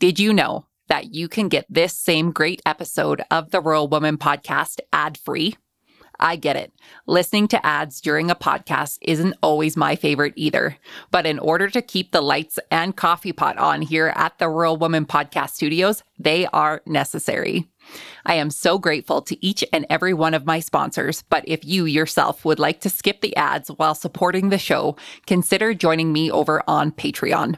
Did you know that you can get this same great episode of the Rural Woman podcast ad free? I get it. Listening to ads during a podcast isn't always my favorite either. But in order to keep the lights and coffee pot on here at the Rural Woman Podcast Studios, they are necessary. I am so grateful to each and every one of my sponsors, but if you yourself would like to skip the ads while supporting the show, consider joining me over on Patreon.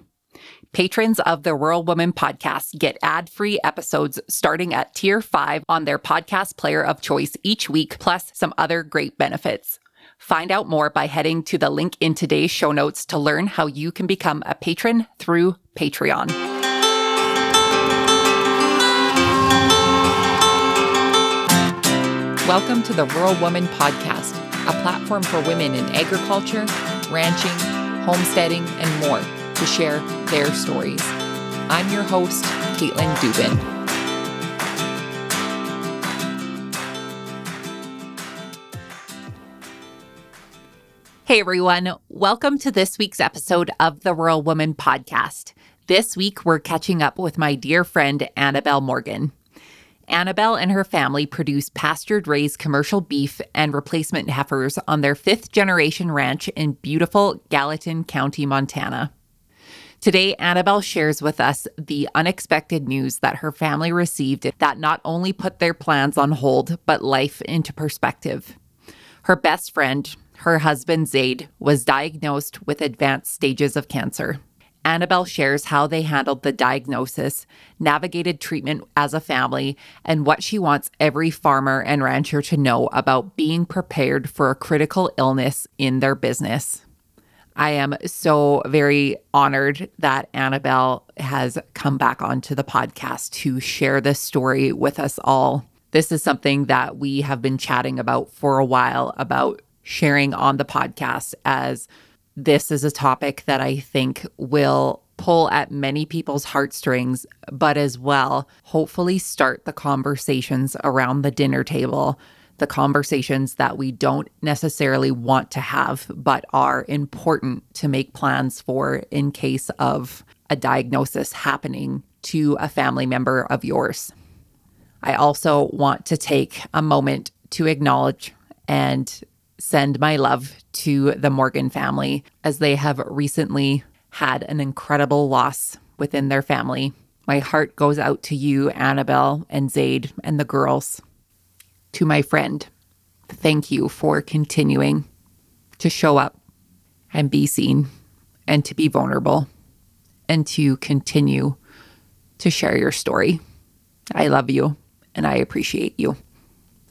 Patrons of the Rural Woman podcast get ad free episodes starting at tier five on their podcast player of choice each week, plus some other great benefits. Find out more by heading to the link in today's show notes to learn how you can become a patron through Patreon. Welcome to the Rural Woman Podcast, a platform for women in agriculture, ranching, homesteading, and more to share their stories. I'm your host, Caitlin Dubin. Hey everyone, welcome to this week's episode of the Rural Woman Podcast. This week, we're catching up with my dear friend Annabel Morgan. Annabel and her family produce pastured raised commercial beef and replacement heifers on their fifth generation ranch in beautiful Gallatin County, Montana. Today, Annabel shares with us the unexpected news that her family received that not only put their plans on hold, but life into perspective. Her best friend, her husband Zade, was diagnosed with advanced stages of cancer. Annabel shares how they handled the diagnosis, navigated treatment as a family, and what she wants every farmer and rancher to know about being prepared for a critical illness in their business. I am so very honored that Annabel has come back onto the podcast to share this story with us all. This is something that we have been chatting about for a while about sharing on the podcast, as this is a topic that I think will pull at many people's heartstrings, but as well, hopefully start the conversations around the dinner table the conversations that we don't necessarily want to have, but are important to make plans for in case of a diagnosis happening to a family member of yours. I also want to take a moment to acknowledge and send my love to the Morgan family as they have recently had an incredible loss within their family. My heart goes out to you, Annabel and Zade, and the girls to my friend, thank you for continuing to show up and be seen and to be vulnerable and to continue to share your story. I love you and I appreciate you.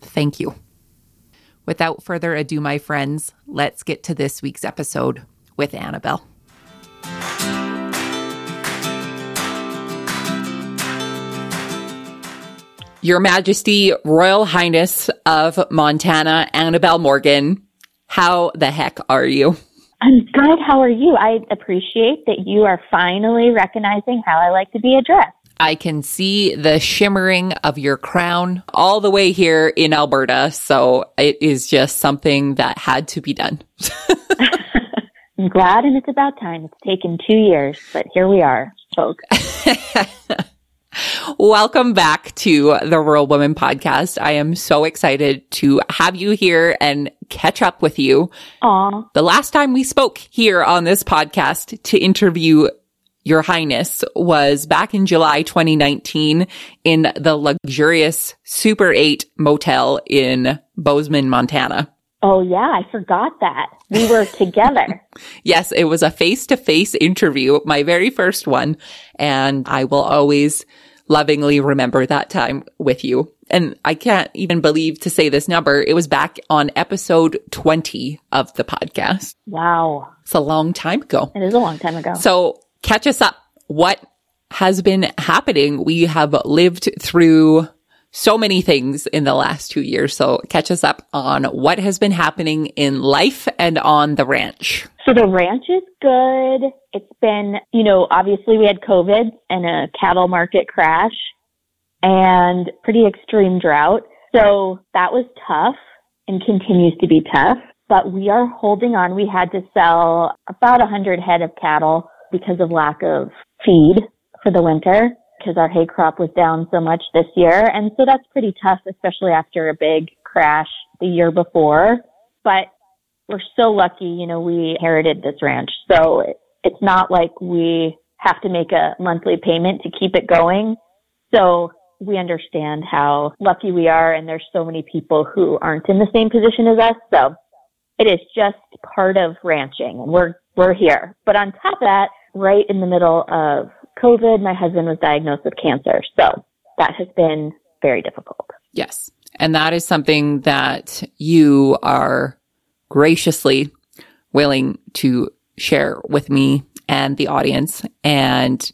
Thank you. Without further ado, my friends, let's get to this week's episode with Annabel. Your Majesty, Royal Highness of Montana, Annabel Morgan, how the heck are you? I'm good. How are you? I appreciate that you are finally recognizing how I like to be addressed. I can see the shimmering of your crown all the way here in Alberta. So it is just something that had to be done. I'm glad, and it's about time. It's taken two years, but here we are, folks. Welcome back to the Rural Woman podcast. I am so excited to have you here and catch up with you. Aww. The last time we spoke here on this podcast to interview your Highness was back in July 2019 in the luxurious Super 8 motel in Bozeman, Montana. Oh yeah, I forgot that. We were together. yes, it was a face to face interview, my very first one. And I will always lovingly remember that time with you. And I can't even believe to say this number. It was back on episode 20 of the podcast. Wow. It's a long time ago. It is a long time ago. So catch us up. What has been happening? We have lived through so many things in the last two years. So catch us up on what has been happening in life and on the ranch. So the ranch is good. It's been, you know, obviously we had COVID and a cattle market crash and pretty extreme drought. So that was tough and continues to be tough, but we are holding on. We had to sell about a hundred head of cattle because of lack of feed for the winter. Because our hay crop was down so much this year. And so that's pretty tough, especially after a big crash the year before. But we're so lucky, you know, we inherited this ranch. So it's not like we have to make a monthly payment to keep it going. So we understand how lucky we are and there's so many people who aren't in the same position as us. So it is just part of ranching and we're, we're here. But on top of that, right in the middle of COVID, my husband was diagnosed with cancer. So that has been very difficult. Yes. And that is something that you are graciously willing to share with me and the audience. And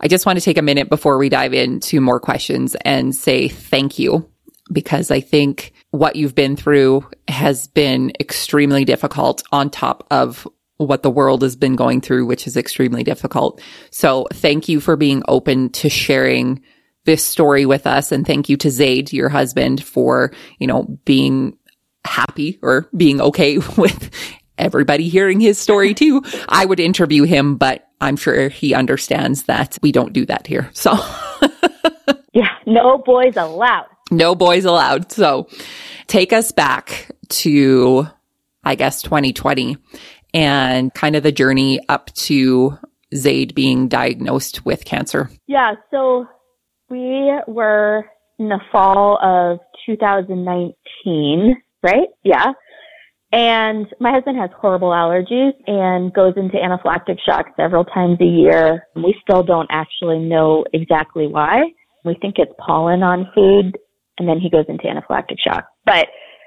I just want to take a minute before we dive into more questions and say thank you because I think what you've been through has been extremely difficult on top of what the world has been going through, which is extremely difficult. So thank you for being open to sharing this story with us. And thank you to Zade, your husband, for, you know, being happy or being okay with everybody hearing his story too. I would interview him, but I'm sure he understands that we don't do that here. So yeah, no boys allowed. No boys allowed. So take us back to, I guess, 2020 and kind of the journey up to Zade being diagnosed with cancer. Yeah. So we were in the fall of 2019, right? Yeah. And my husband has horrible allergies and goes into anaphylactic shock several times a year. We still don't actually know exactly why. We think it's pollen on food and then he goes into anaphylactic shock. But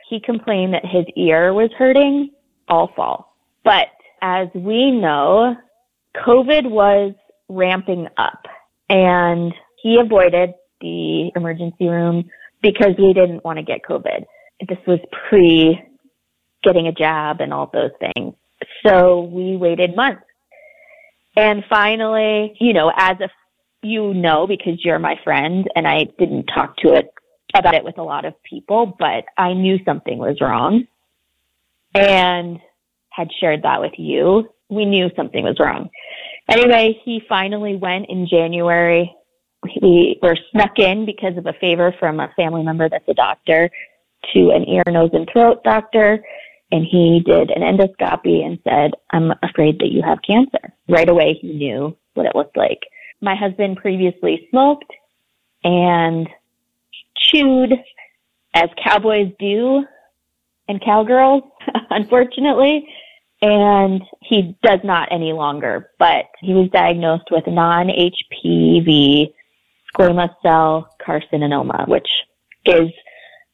he complained that his ear was hurting all fall. But as we know, COVID was ramping up and he avoided the emergency room because we didn't want to get COVID. This was pre getting a jab and all those things. So we waited months. And finally, you know, as a, you know, because you're my friend and I didn't talk to it about it with a lot of people, but I knew something was wrong and had shared that with you. We knew something was wrong. Anyway, he finally went in January. We were snuck in because of a favor from a family member that's a doctor to an ear, nose, and throat doctor and he did an endoscopy and said, I'm afraid that you have cancer. Right away, he knew what it looked like. My husband previously smoked and chewed as cowboys do and cowgirls, unfortunately. And he does not any longer, but he was diagnosed with non-HPV squamous cell carcinoma, which is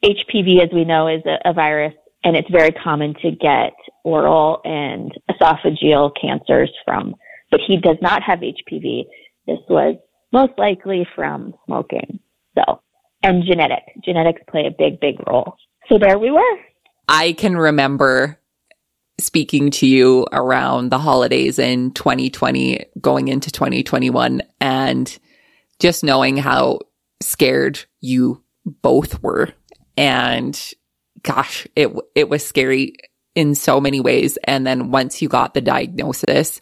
HPV, as we know, is a, a virus and it's very common to get oral and esophageal cancers from, but he does not have HPV. This was most likely from smoking. So, and genetic. Genetics play a big, big role. So there we were. I can remember speaking to you around the holidays in 2020, going into 2021, and just knowing how scared you both were. And gosh, it, it was scary in so many ways. And then once you got the diagnosis,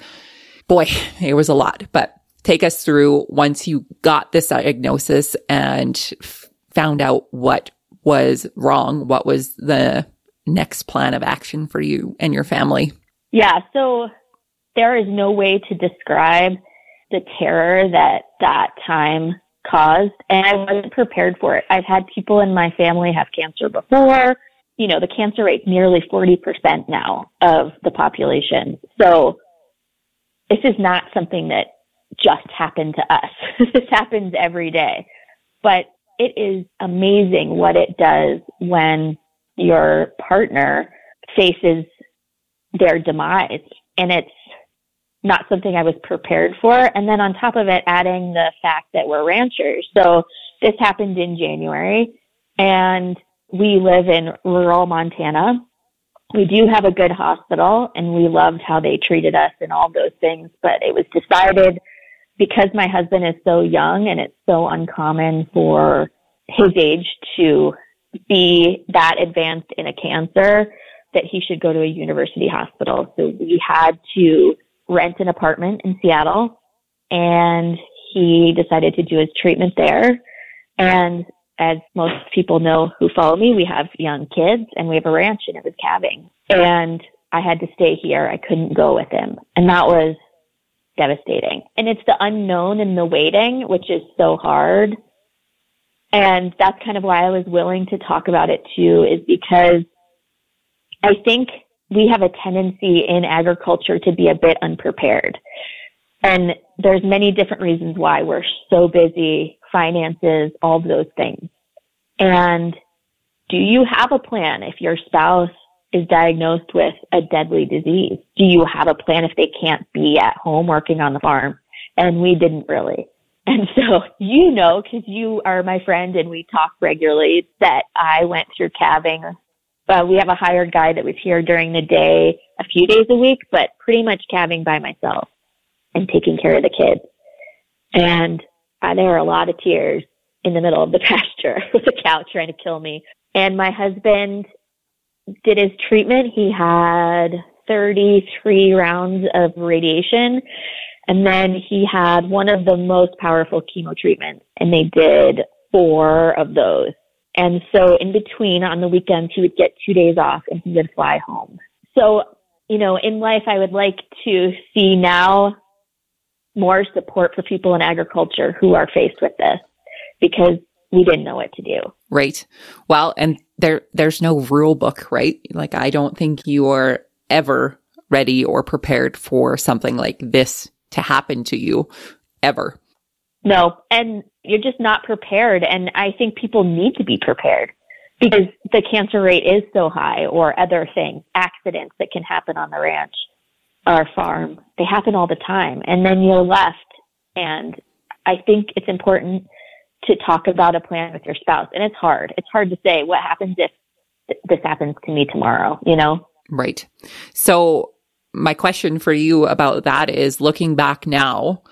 boy, it was a lot, but take us through once you got this diagnosis and f- found out what was wrong. What was the next plan of action for you and your family? Yeah. So there is no way to describe the terror that that time caused and I wasn't prepared for it. I've had people in my family have cancer before you know, the cancer rate's nearly 40% now of the population. So this is not something that just happened to us. this happens every day. But it is amazing what it does when your partner faces their demise. And it's not something I was prepared for. And then on top of it, adding the fact that we're ranchers. So this happened in January and we live in rural Montana. We do have a good hospital and we loved how they treated us and all those things, but it was decided because my husband is so young and it's so uncommon for his age to be that advanced in a cancer that he should go to a university hospital. So we had to rent an apartment in Seattle and he decided to do his treatment there. And as most people know who follow me, we have young kids and we have a ranch and it was calving. And I had to stay here. I couldn't go with him. And that was devastating. And it's the unknown and the waiting, which is so hard. And that's kind of why I was willing to talk about it too, is because I think we have a tendency in agriculture to be a bit unprepared. And there's many different reasons why we're so busy, finances, all of those things. And do you have a plan if your spouse is diagnosed with a deadly disease? Do you have a plan if they can't be at home working on the farm? And we didn't really. And so you know, because you are my friend and we talk regularly, that I went through calving. Uh, we have a hired guy that was here during the day a few days a week, but pretty much calving by myself and taking care of the kids. And uh, there were a lot of tears in the middle of the pasture with a cow trying to kill me. And my husband did his treatment. He had 33 rounds of radiation. And then he had one of the most powerful chemo treatments, and they did four of those. And so in between on the weekends, he would get two days off and he would fly home. So, you know, in life, I would like to see now more support for people in agriculture who are faced with this because we didn't know what to do. Right. Well, and there there's no rule book, right? Like I don't think you are ever ready or prepared for something like this to happen to you ever. No, and you're just not prepared and I think people need to be prepared because the cancer rate is so high or other things, accidents that can happen on the ranch or farm. They happen all the time and then you're left and I think it's important to talk about a plan with your spouse. And it's hard. It's hard to say what happens if th- this happens to me tomorrow, you know? Right. So my question for you about that is looking back now,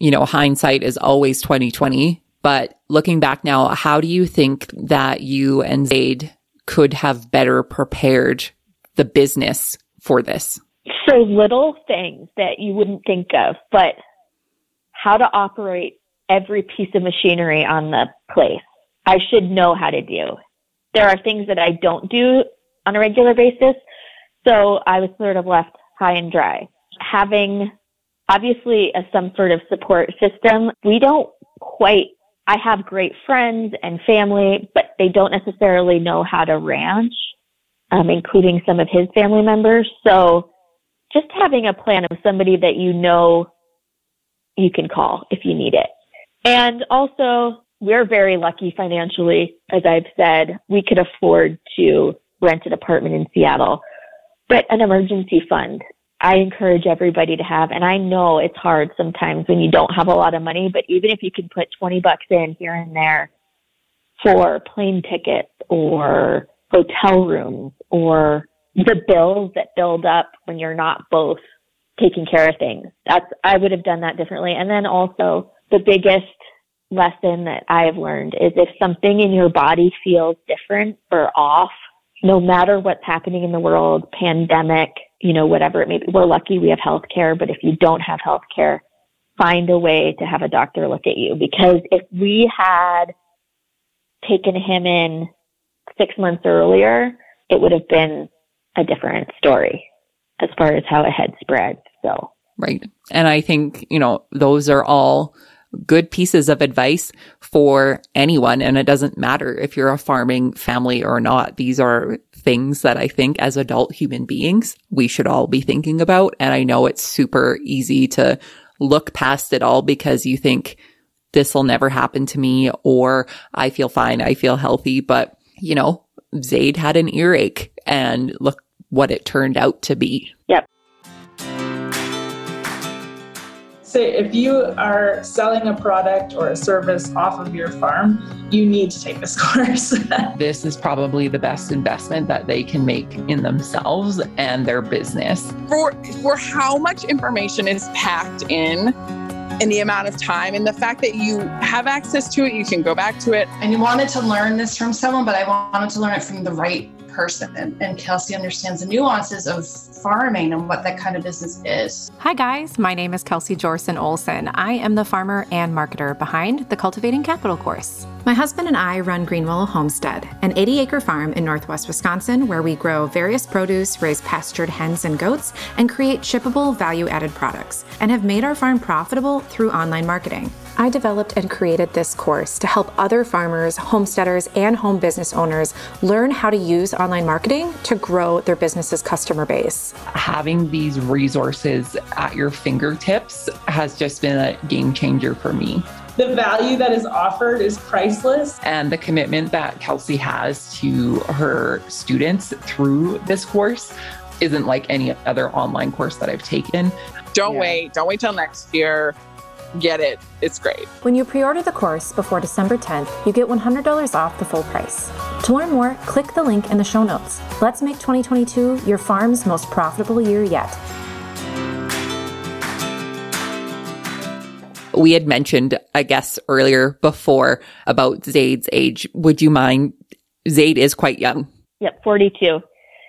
you know, hindsight is always 2020, but looking back now, how do you think that you and Zade could have better prepared the business for this? So little things that you wouldn't think of, but how to operate every piece of machinery on the place. I should know how to do. There are things that I don't do on a regular basis. So I was sort of left high and dry. Having obviously a, some sort of support system, we don't quite, I have great friends and family, but they don't necessarily know how to ranch, um, including some of his family members. So just having a plan of somebody that you know you can call if you need it. And also, we're very lucky financially. As I've said, we could afford to rent an apartment in Seattle, but an emergency fund. I encourage everybody to have, and I know it's hard sometimes when you don't have a lot of money, but even if you can put 20 bucks in here and there for plane tickets or hotel rooms or the bills that build up when you're not both taking care of things. That's, I would have done that differently. And then also the biggest lesson that I have learned is if something in your body feels different or off, no matter what's happening in the world, pandemic, you know, whatever it may be, we're lucky we have health care, but if you don't have health care, find a way to have a doctor look at you. Because if we had taken him in six months earlier, it would have been a different story as far as how it had spread. So. Right. And I think, you know, those are all good pieces of advice for anyone. And it doesn't matter if you're a farming family or not. These are things that I think as adult human beings, we should all be thinking about. And I know it's super easy to look past it all because you think this will never happen to me or I feel fine. I feel healthy. But you know, Zade had an earache and look what it turned out to be. Yep. Say if you are selling a product or a service off of your farm, you need to take this course. this is probably the best investment that they can make in themselves and their business. For for how much information is packed in and the amount of time and the fact that you have access to it, you can go back to it. And you wanted to learn this from someone, but I wanted to learn it from the right person, and, and Kelsey understands the nuances of farming and what that kind of business is. Hi, guys. My name is Kelsey Jorson Olson. I am the farmer and marketer behind the Cultivating Capital course. My husband and I run Green Willow Homestead, an 80 acre farm in northwest Wisconsin where we grow various produce, raise pastured hens and goats, and create shippable value added products, and have made our farm profitable through online marketing. I developed and created this course to help other farmers, homesteaders, and home business owners learn how to use online marketing to grow their business's customer base. Having these resources at your fingertips has just been a game changer for me. The value that is offered is priceless. And the commitment that Kelsey has to her students through this course isn't like any other online course that I've taken. Don't yeah. wait. Don't wait till next year. Get it. It's great. When you pre order the course before December 10th, you get $100 off the full price. To learn more, click the link in the show notes. Let's make 2022 your farm's most profitable year yet. we had mentioned, I guess, earlier before about Zade's age. Would you mind? Zade is quite young. Yep, 42.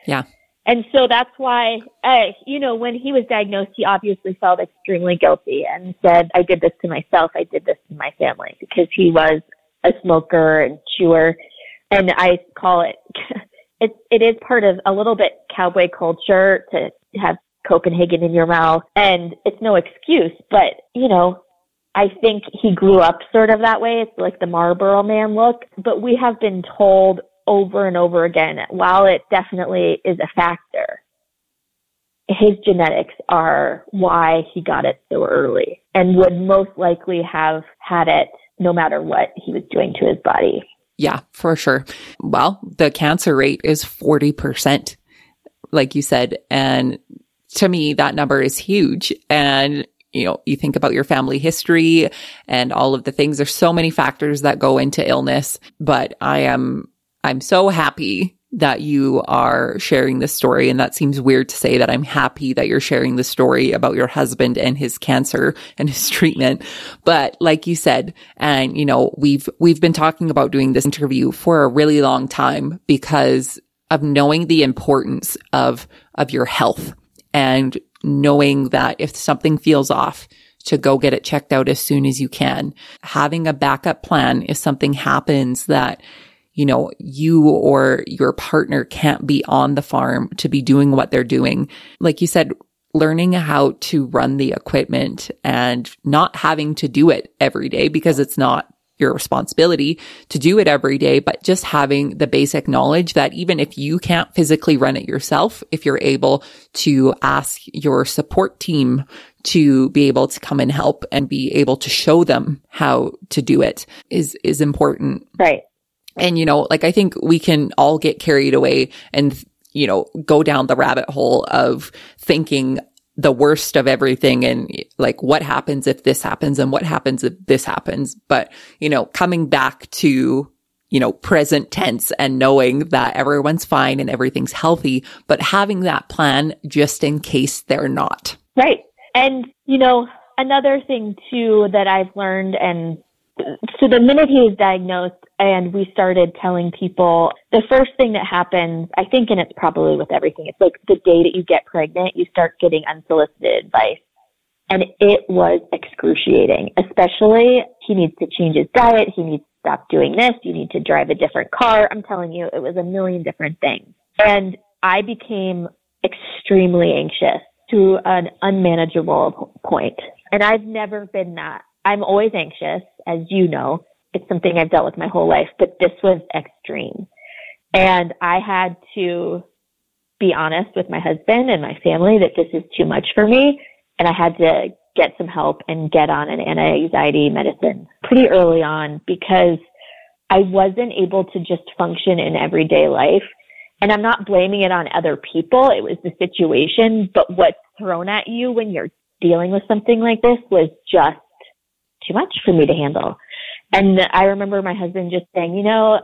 Yeah. And so that's why, uh, you know, when he was diagnosed, he obviously felt extremely guilty and said, I did this to myself. I did this to my family because he was a smoker and chewer. And I call it, it, it is part of a little bit cowboy culture to have Copenhagen in your mouth. And it's no excuse, but, you know, I think he grew up sort of that way. It's like the Marlboro man look. But we have been told over and over again, while it definitely is a factor, his genetics are why he got it so early and would most likely have had it no matter what he was doing to his body. Yeah, for sure. Well, the cancer rate is 40%, like you said. And to me, that number is huge. And you know, you think about your family history and all of the things. There's so many factors that go into illness, but I am, I'm so happy that you are sharing this story. And that seems weird to say that I'm happy that you're sharing the story about your husband and his cancer and his treatment. But like you said, and you know, we've, we've been talking about doing this interview for a really long time because of knowing the importance of, of your health and knowing that if something feels off, to go get it checked out as soon as you can. Having a backup plan if something happens that, you know, you or your partner can't be on the farm to be doing what they're doing. Like you said, learning how to run the equipment and not having to do it every day because it's not your responsibility to do it every day, but just having the basic knowledge that even if you can't physically run it yourself, if you're able to ask your support team to be able to come and help and be able to show them how to do it is, is important. Right. And, you know, like I think we can all get carried away and you know, go down the rabbit hole of thinking the worst of everything and like what happens if this happens and what happens if this happens. But, you know, coming back to, you know, present tense and knowing that everyone's fine and everything's healthy, but having that plan just in case they're not. Right. And, you know, another thing too that I've learned and so the minute he was diagnosed and we started telling people the first thing that happens, I think, and it's probably with everything, it's like the day that you get pregnant, you start getting unsolicited advice. And it was excruciating, especially he needs to change his diet. He needs to stop doing this. You need to drive a different car. I'm telling you, it was a million different things. And I became extremely anxious to an unmanageable point. And I've never been that I'm always anxious, as you know. It's something I've dealt with my whole life, but this was extreme. And I had to be honest with my husband and my family that this is too much for me. And I had to get some help and get on an anti-anxiety medicine pretty early on because I wasn't able to just function in everyday life. And I'm not blaming it on other people. It was the situation, but what's thrown at you when you're dealing with something like this was just too much for me to handle. And I remember my husband just saying, you know,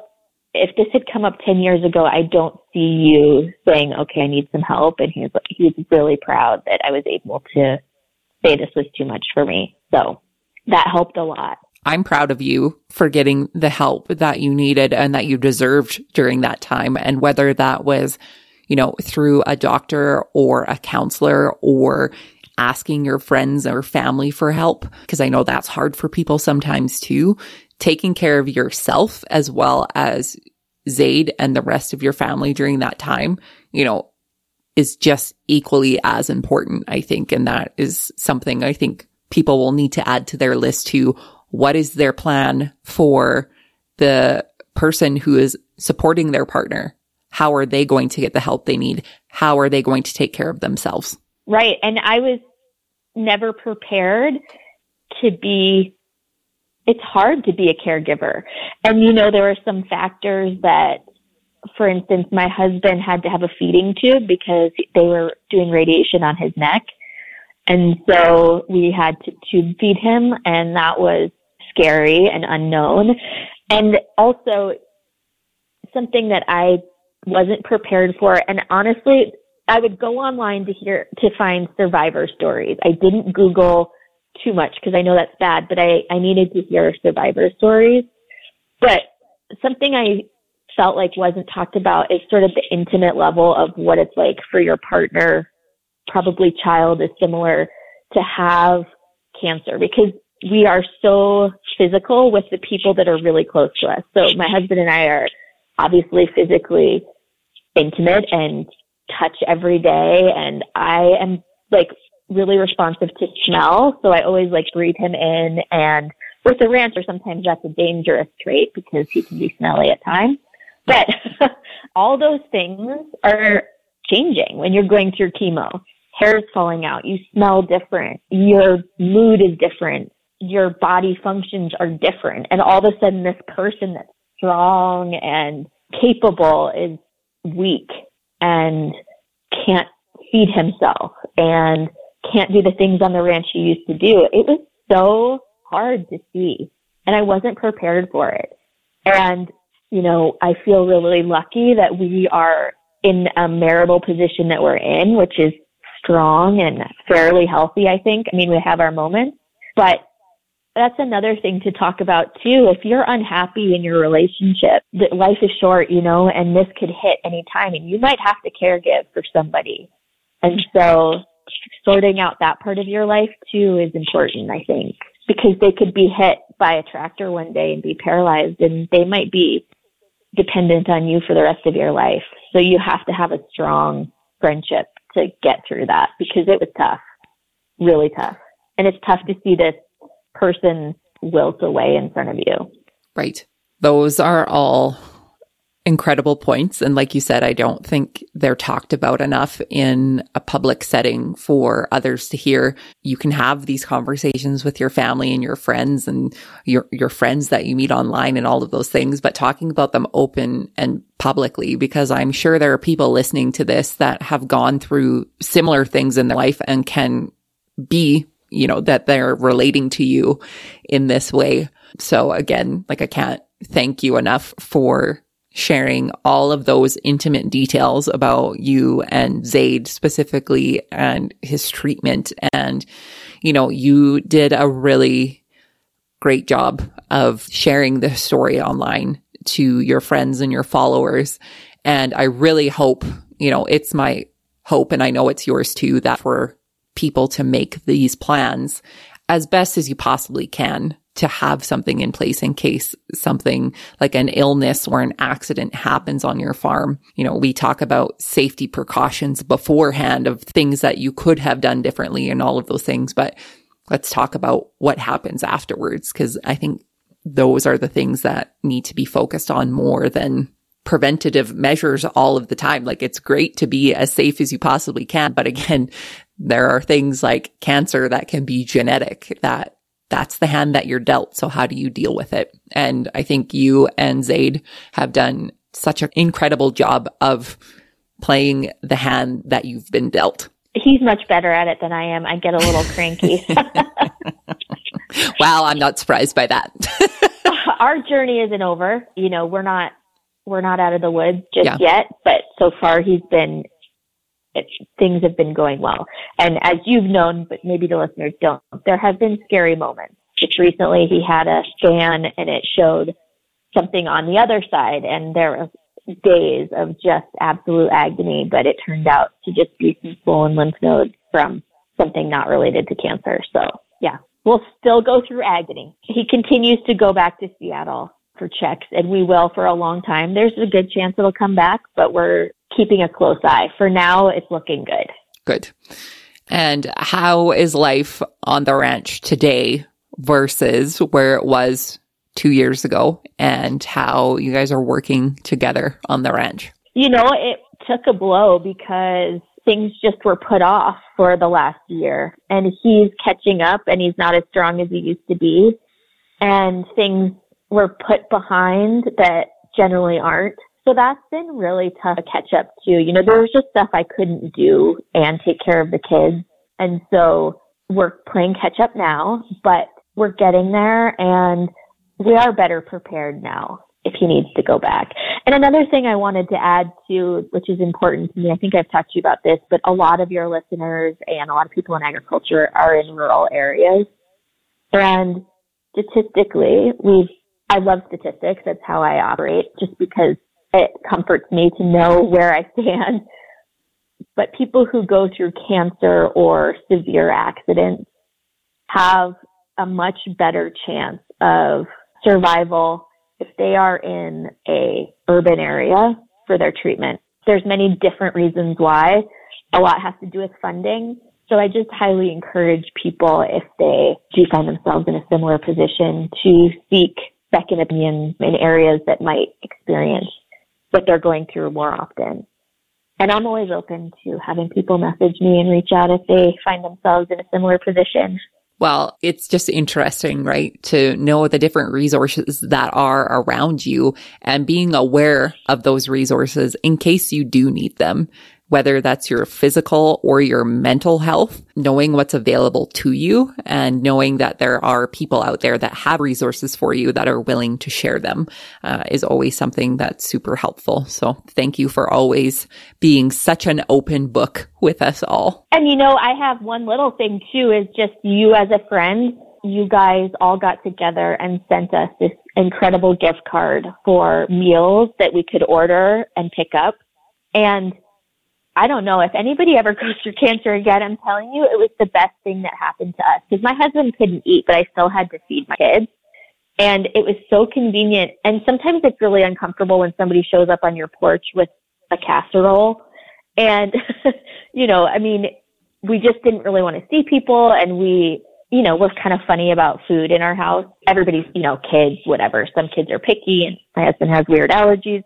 if this had come up 10 years ago, I don't see you saying, okay, I need some help. And he was, he was really proud that I was able to say this was too much for me. So that helped a lot. I'm proud of you for getting the help that you needed and that you deserved during that time. And whether that was, you know, through a doctor or a counselor or asking your friends or family for help, because I know that's hard for people sometimes too. Taking care of yourself as well as Zade and the rest of your family during that time, you know, is just equally as important, I think. And that is something I think people will need to add to their list too. What is their plan for the person who is supporting their partner? How are they going to get the help they need? How are they going to take care of themselves? Right. And I was never prepared to be it's hard to be a caregiver. And you know, there were some factors that for instance, my husband had to have a feeding tube because they were doing radiation on his neck. And so we had to tube feed him and that was scary and unknown. And also something that I wasn't prepared for. And honestly, I would go online to hear, to find survivor stories. I didn't Google too much because I know that's bad, but I, I needed to hear survivor stories. But something I felt like wasn't talked about is sort of the intimate level of what it's like for your partner, probably child is similar to have cancer because we are so physical with the people that are really close to us. So my husband and I are obviously physically intimate and touch every day and I am like really responsive to smell. So I always like breathe him in and with the rancher, sometimes that's a dangerous trait because he can be smelly at times. But all those things are changing when you're going through chemo. Hair is falling out. You smell different. Your mood is different. Your body functions are different. And all of a sudden, this person that's strong and capable is weak and can't feed himself and can't do the things on the ranch he used to do. It was so hard to see and I wasn't prepared for it. And you know, I feel really lucky that we are in a marital position that we're in, which is strong and fairly healthy, I think. I mean, we have our moments, but that's another thing to talk about too. If you're unhappy in your relationship, that life is short, you know, and this could hit any time and you might have to care give for somebody. And so sorting out that part of your life too is important, I think, because they could be hit by a tractor one day and be paralyzed and they might be dependent on you for the rest of your life. So you have to have a strong friendship to get through that because it was tough, really tough. And it's tough to see this person wilt away in front of you. Right. Those are all incredible points. And like you said, I don't think they're talked about enough in a public setting for others to hear. You can have these conversations with your family and your friends and your, your friends that you meet online and all of those things, but talking about them open and publicly, because I'm sure there are people listening to this that have gone through similar things in their life and can be, you know, that they're relating to you in this way. So again, like I can't thank you enough for sharing all of those intimate details about you and Zade specifically and his treatment. And, you know, you did a really great job of sharing the story online to your friends and your followers. And I really hope, you know, it's my hope and I know it's yours too that for people to make these plans as best as you possibly can to have something in place in case something like an illness or an accident happens on your farm. You know, we talk about safety precautions beforehand of things that you could have done differently and all of those things, but let's talk about what happens afterwards because I think those are the things that need to be focused on more than preventative measures all of the time. Like it's great to be as safe as you possibly can. But again, there are things like cancer that can be genetic that that's the hand that you're dealt. So how do you deal with it? And I think you and Zade have done such an incredible job of playing the hand that you've been dealt. He's much better at it than I am. I get a little cranky. wow, I'm not surprised by that. Our journey isn't over. You know, we're not we're not out of the woods just Yeah. yet, but so far he's been it, things have been going well. And as you've known, but maybe the listeners don't, there have been scary moments. just recently he had a scan and it showed something on the other side and there were days of just absolute agony, but it turned out to just be some swollen lymph nodes from something not related to cancer. So yeah, we'll still go through agony. He continues to go back to Seattle for checks and we will for a long time. There's a good chance it'll come back, but we're keeping a close eye. For now, it's looking good. Good. And how is life on the ranch today versus where it was two years ago and how you guys are working together on the ranch? You know, it took a blow because things just were put off for the last year and he's catching up and he's not as strong as he used to be. And things were put behind that generally aren't. So that's been really tough to catch up to. You know, there was just stuff I couldn't do and take care of the kids. And so we're playing catch up now, but we're getting there and we are better prepared now if he needs to go back. And another thing I wanted to add to, which is important to me, I think I've talked to you about this, but a lot of your listeners and a lot of people in agriculture are in rural areas. And statistically, we've, I love statistics. That's how I operate just because it comforts me to know where I stand. But people who go through cancer or severe accidents have a much better chance of survival if they are in a urban area for their treatment. There's many different reasons why. A lot has to do with funding. So I just highly encourage people if they do find themselves in a similar position to seek second opinions in areas that might experience what they're going through more often. And I'm always open to having people message me and reach out if they find themselves in a similar position. Well, it's just interesting, right? To know the different resources that are around you and being aware of those resources in case you do need them whether that's your physical or your mental health, knowing what's available to you and knowing that there are people out there that have resources for you that are willing to share them uh, is always something that's super helpful. So thank you for always being such an open book with us all. And you know, I have one little thing too is just you as a friend you guys all got together and sent us this incredible gift card for meals that we could order and pick up. And I don't know if anybody ever goes through cancer again. I'm telling you, it was the best thing that happened to us because my husband couldn't eat, but I still had to feed my kids. And it was so convenient. And sometimes it's really uncomfortable when somebody shows up on your porch with a casserole. And, you know, I mean, we just didn't really want to see people and we, you know, we're kind of funny about food in our house. Everybody's, you know, kids, whatever. Some kids are picky and my husband has weird allergies.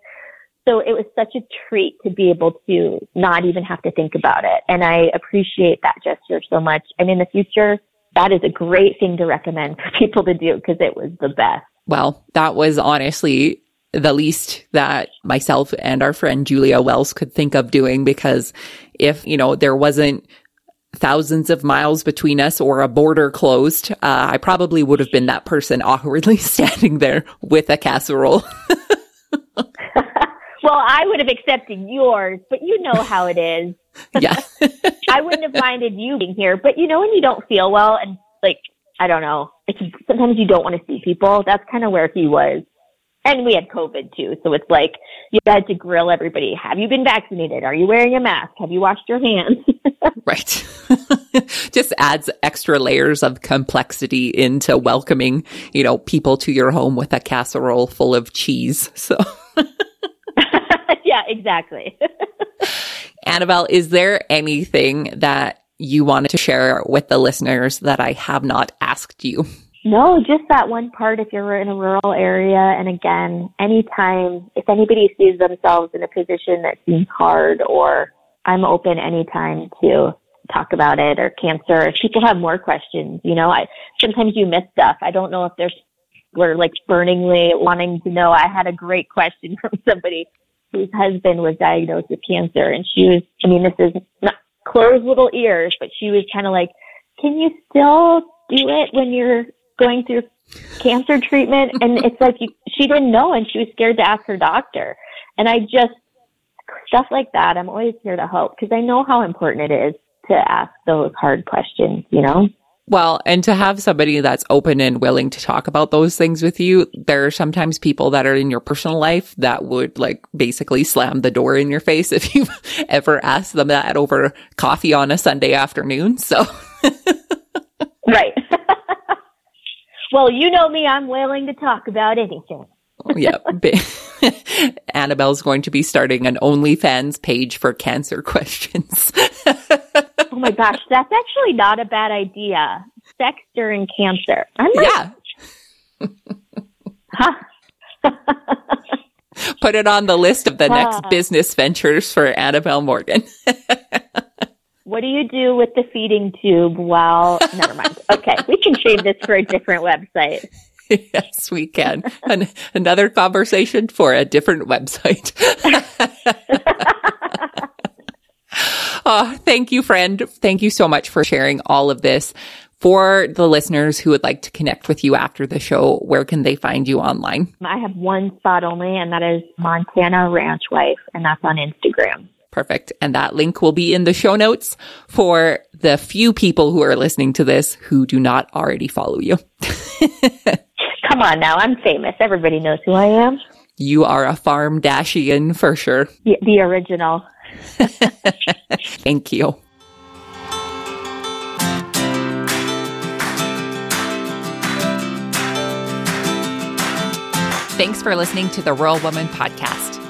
So it was such a treat to be able to not even have to think about it. And I appreciate that gesture so much. And in the future, that is a great thing to recommend for people to do because it was the best. Well, that was honestly the least that myself and our friend Julia Wells could think of doing because if, you know, there wasn't thousands of miles between us or a border closed, uh, I probably would have been that person awkwardly standing there with a casserole. Well, I would have accepted yours, but you know how it is. Yeah. I wouldn't have minded you being here, but you know when you don't feel well and like I don't know, it's, sometimes you don't want to see people. That's kind of where he was. And we had COVID too, so it's like you had to grill everybody. Have you been vaccinated? Are you wearing a mask? Have you washed your hands? right. Just adds extra layers of complexity into welcoming, you know, people to your home with a casserole full of cheese. So yeah, exactly. Annabel, is there anything that you wanted to share with the listeners that I have not asked you? No, just that one part if you're in a rural area. And again, anytime, if anybody sees themselves in a position that seems hard, or I'm open anytime to talk about it or cancer. If people have more questions, you know, I sometimes you miss stuff. I don't know if there's we're like burningly wanting to know. I had a great question from somebody whose husband was diagnosed with cancer and she was, I mean, this is not closed little ears, but she was kind of like, can you still do it when you're going through cancer treatment? And it's like, you, she didn't know and she was scared to ask her doctor. And I just, stuff like that, I'm always here to help because I know how important it is to ask those hard questions, you know? Well, and to have somebody that's open and willing to talk about those things with you, there are sometimes people that are in your personal life that would like basically slam the door in your face if you've ever ask them that over coffee on a Sunday afternoon. So, right. well, you know me, I'm willing to talk about anything. yeah. Annabel's going to be starting an OnlyFans page for cancer questions. Oh my gosh, that's actually not a bad idea. Sex during cancer. I'm like, yeah. Put it on the list of the next uh, business ventures for Annabel Morgan. what do you do with the feeding tube while? Never mind. Okay, we can save this for a different website. yes, we can. An- another conversation for a different website. oh, thank you, friend. Thank you so much for sharing all of this. For the listeners who would like to connect with you after the show, where can they find you online? I have one spot only, and that is Montana Ranch Wife, and that's on Instagram. Perfect. And that link will be in the show notes for the few people who are listening to this who do not already follow you. Come on now, I'm famous. Everybody knows who I am. You are a farm Dashian for sure. The, the original. Thank you. Thanks for listening to the Rural Woman Podcast.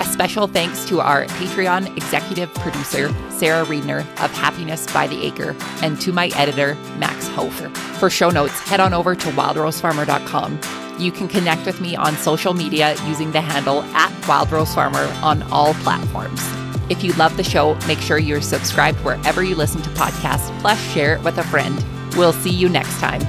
A special thanks to our Patreon executive producer, Sarah Reedner of Happiness by the Acre, and to my editor, Max Hofer. For show notes, head on over to wildrosefarmer.com. You can connect with me on social media using the handle at wildrosefarmer on all platforms. If you love the show, make sure you're subscribed wherever you listen to podcasts, plus share it with a friend. We'll see you next time.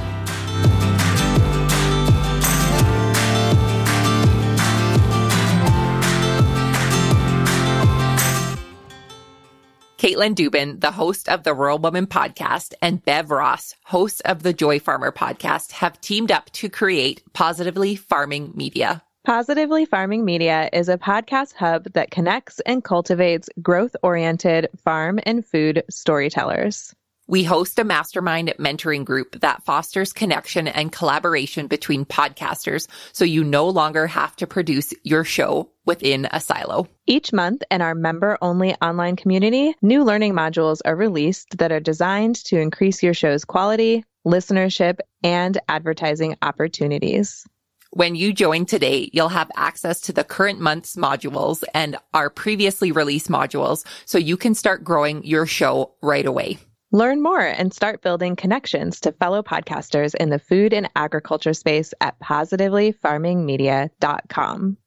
Caitlin Dubin, the host of the Rural Woman podcast, and Bev Ross, host of the Joy Farmer podcast, have teamed up to create Positively Farming Media. Positively Farming Media is a podcast hub that connects and cultivates growth oriented farm and food storytellers. We host a mastermind mentoring group that fosters connection and collaboration between podcasters so you no longer have to produce your show within a silo. Each month in our member only online community, new learning modules are released that are designed to increase your show's quality, listenership, and advertising opportunities. When you join today, you'll have access to the current month's modules and our previously released modules so you can start growing your show right away. Learn more and start building connections to fellow podcasters in the food and agriculture space at positivelyfarmingmedia.com.